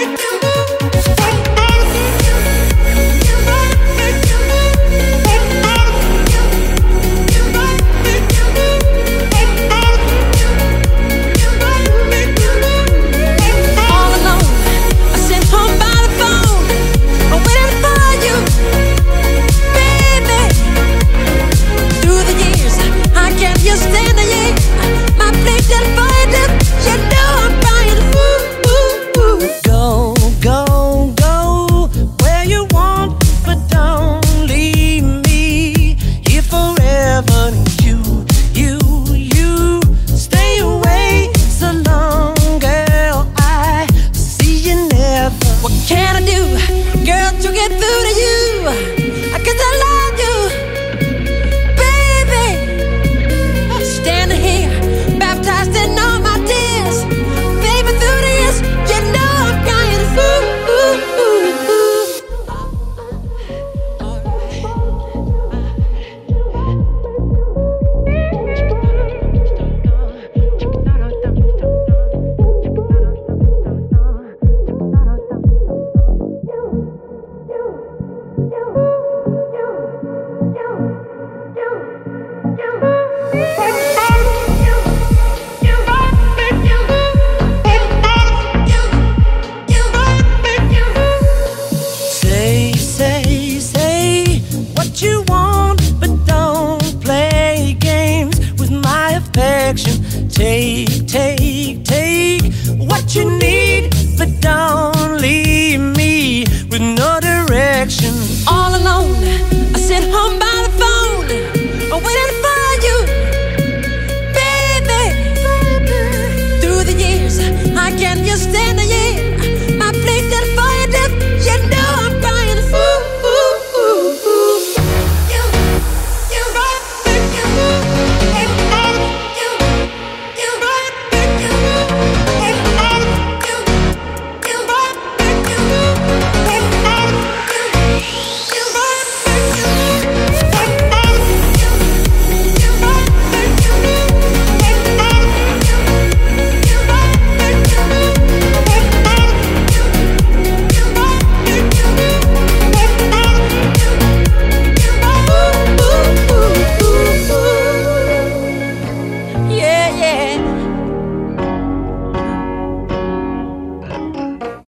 break you. Take, Don't leave me with no direction.